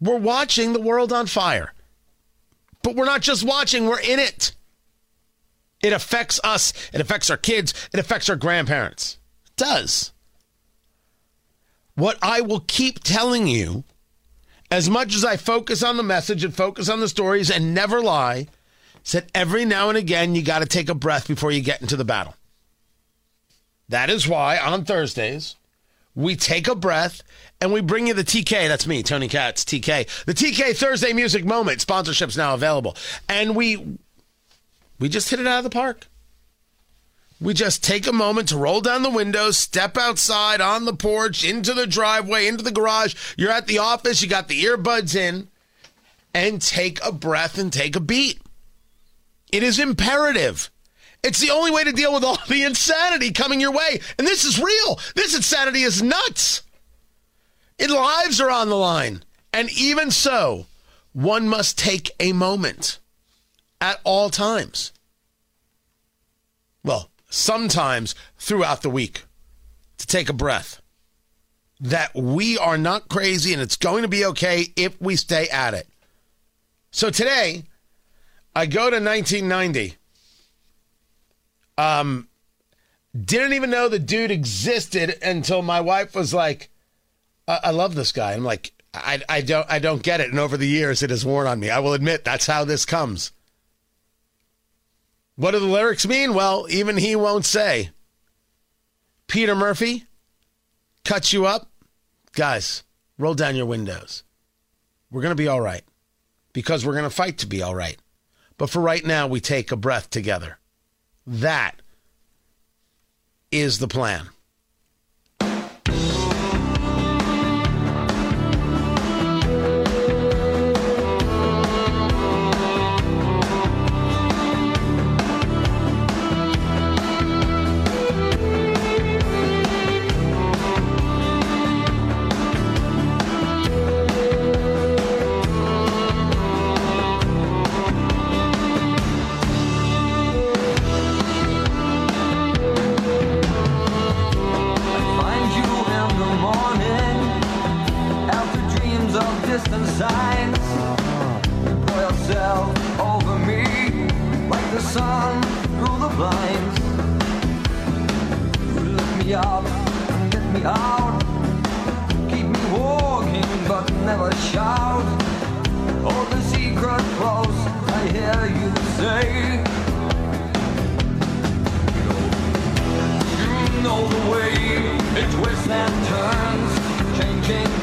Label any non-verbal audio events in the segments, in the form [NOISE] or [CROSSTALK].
We're watching the world on fire. But we're not just watching, we're in it. It affects us, it affects our kids, it affects our grandparents. It does. What I will keep telling you, as much as I focus on the message and focus on the stories and never lie, is that every now and again you got to take a breath before you get into the battle. That is why on Thursdays, we take a breath and we bring you the TK. That's me, Tony Katz, TK. The TK Thursday Music Moment sponsorship's now available, and we we just hit it out of the park. We just take a moment to roll down the windows, step outside on the porch, into the driveway, into the garage. You're at the office, you got the earbuds in, and take a breath and take a beat. It is imperative. It's the only way to deal with all [LAUGHS] the insanity coming your way. And this is real. This insanity is nuts. It lives are on the line. And even so, one must take a moment at all times. Well, sometimes throughout the week to take a breath. That we are not crazy and it's going to be okay if we stay at it. So today, I go to 1990. Um, didn't even know the dude existed until my wife was like, I, I love this guy. I'm like, I, I don't I don't get it. And over the years it has worn on me. I will admit that's how this comes. What do the lyrics mean? Well, even he won't say. Peter Murphy, cut you up. Guys, roll down your windows. We're going to be all right because we're going to fight to be all right. But for right now, we take a breath together. That is the plan. Through the blinds. You lift me up get me out. Keep me walking but never shout. Hold the secret close, I hear you say. You know the way it twists and turns, changing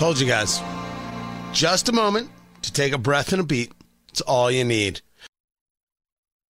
Told you guys. Just a moment to take a breath and a beat. It's all you need.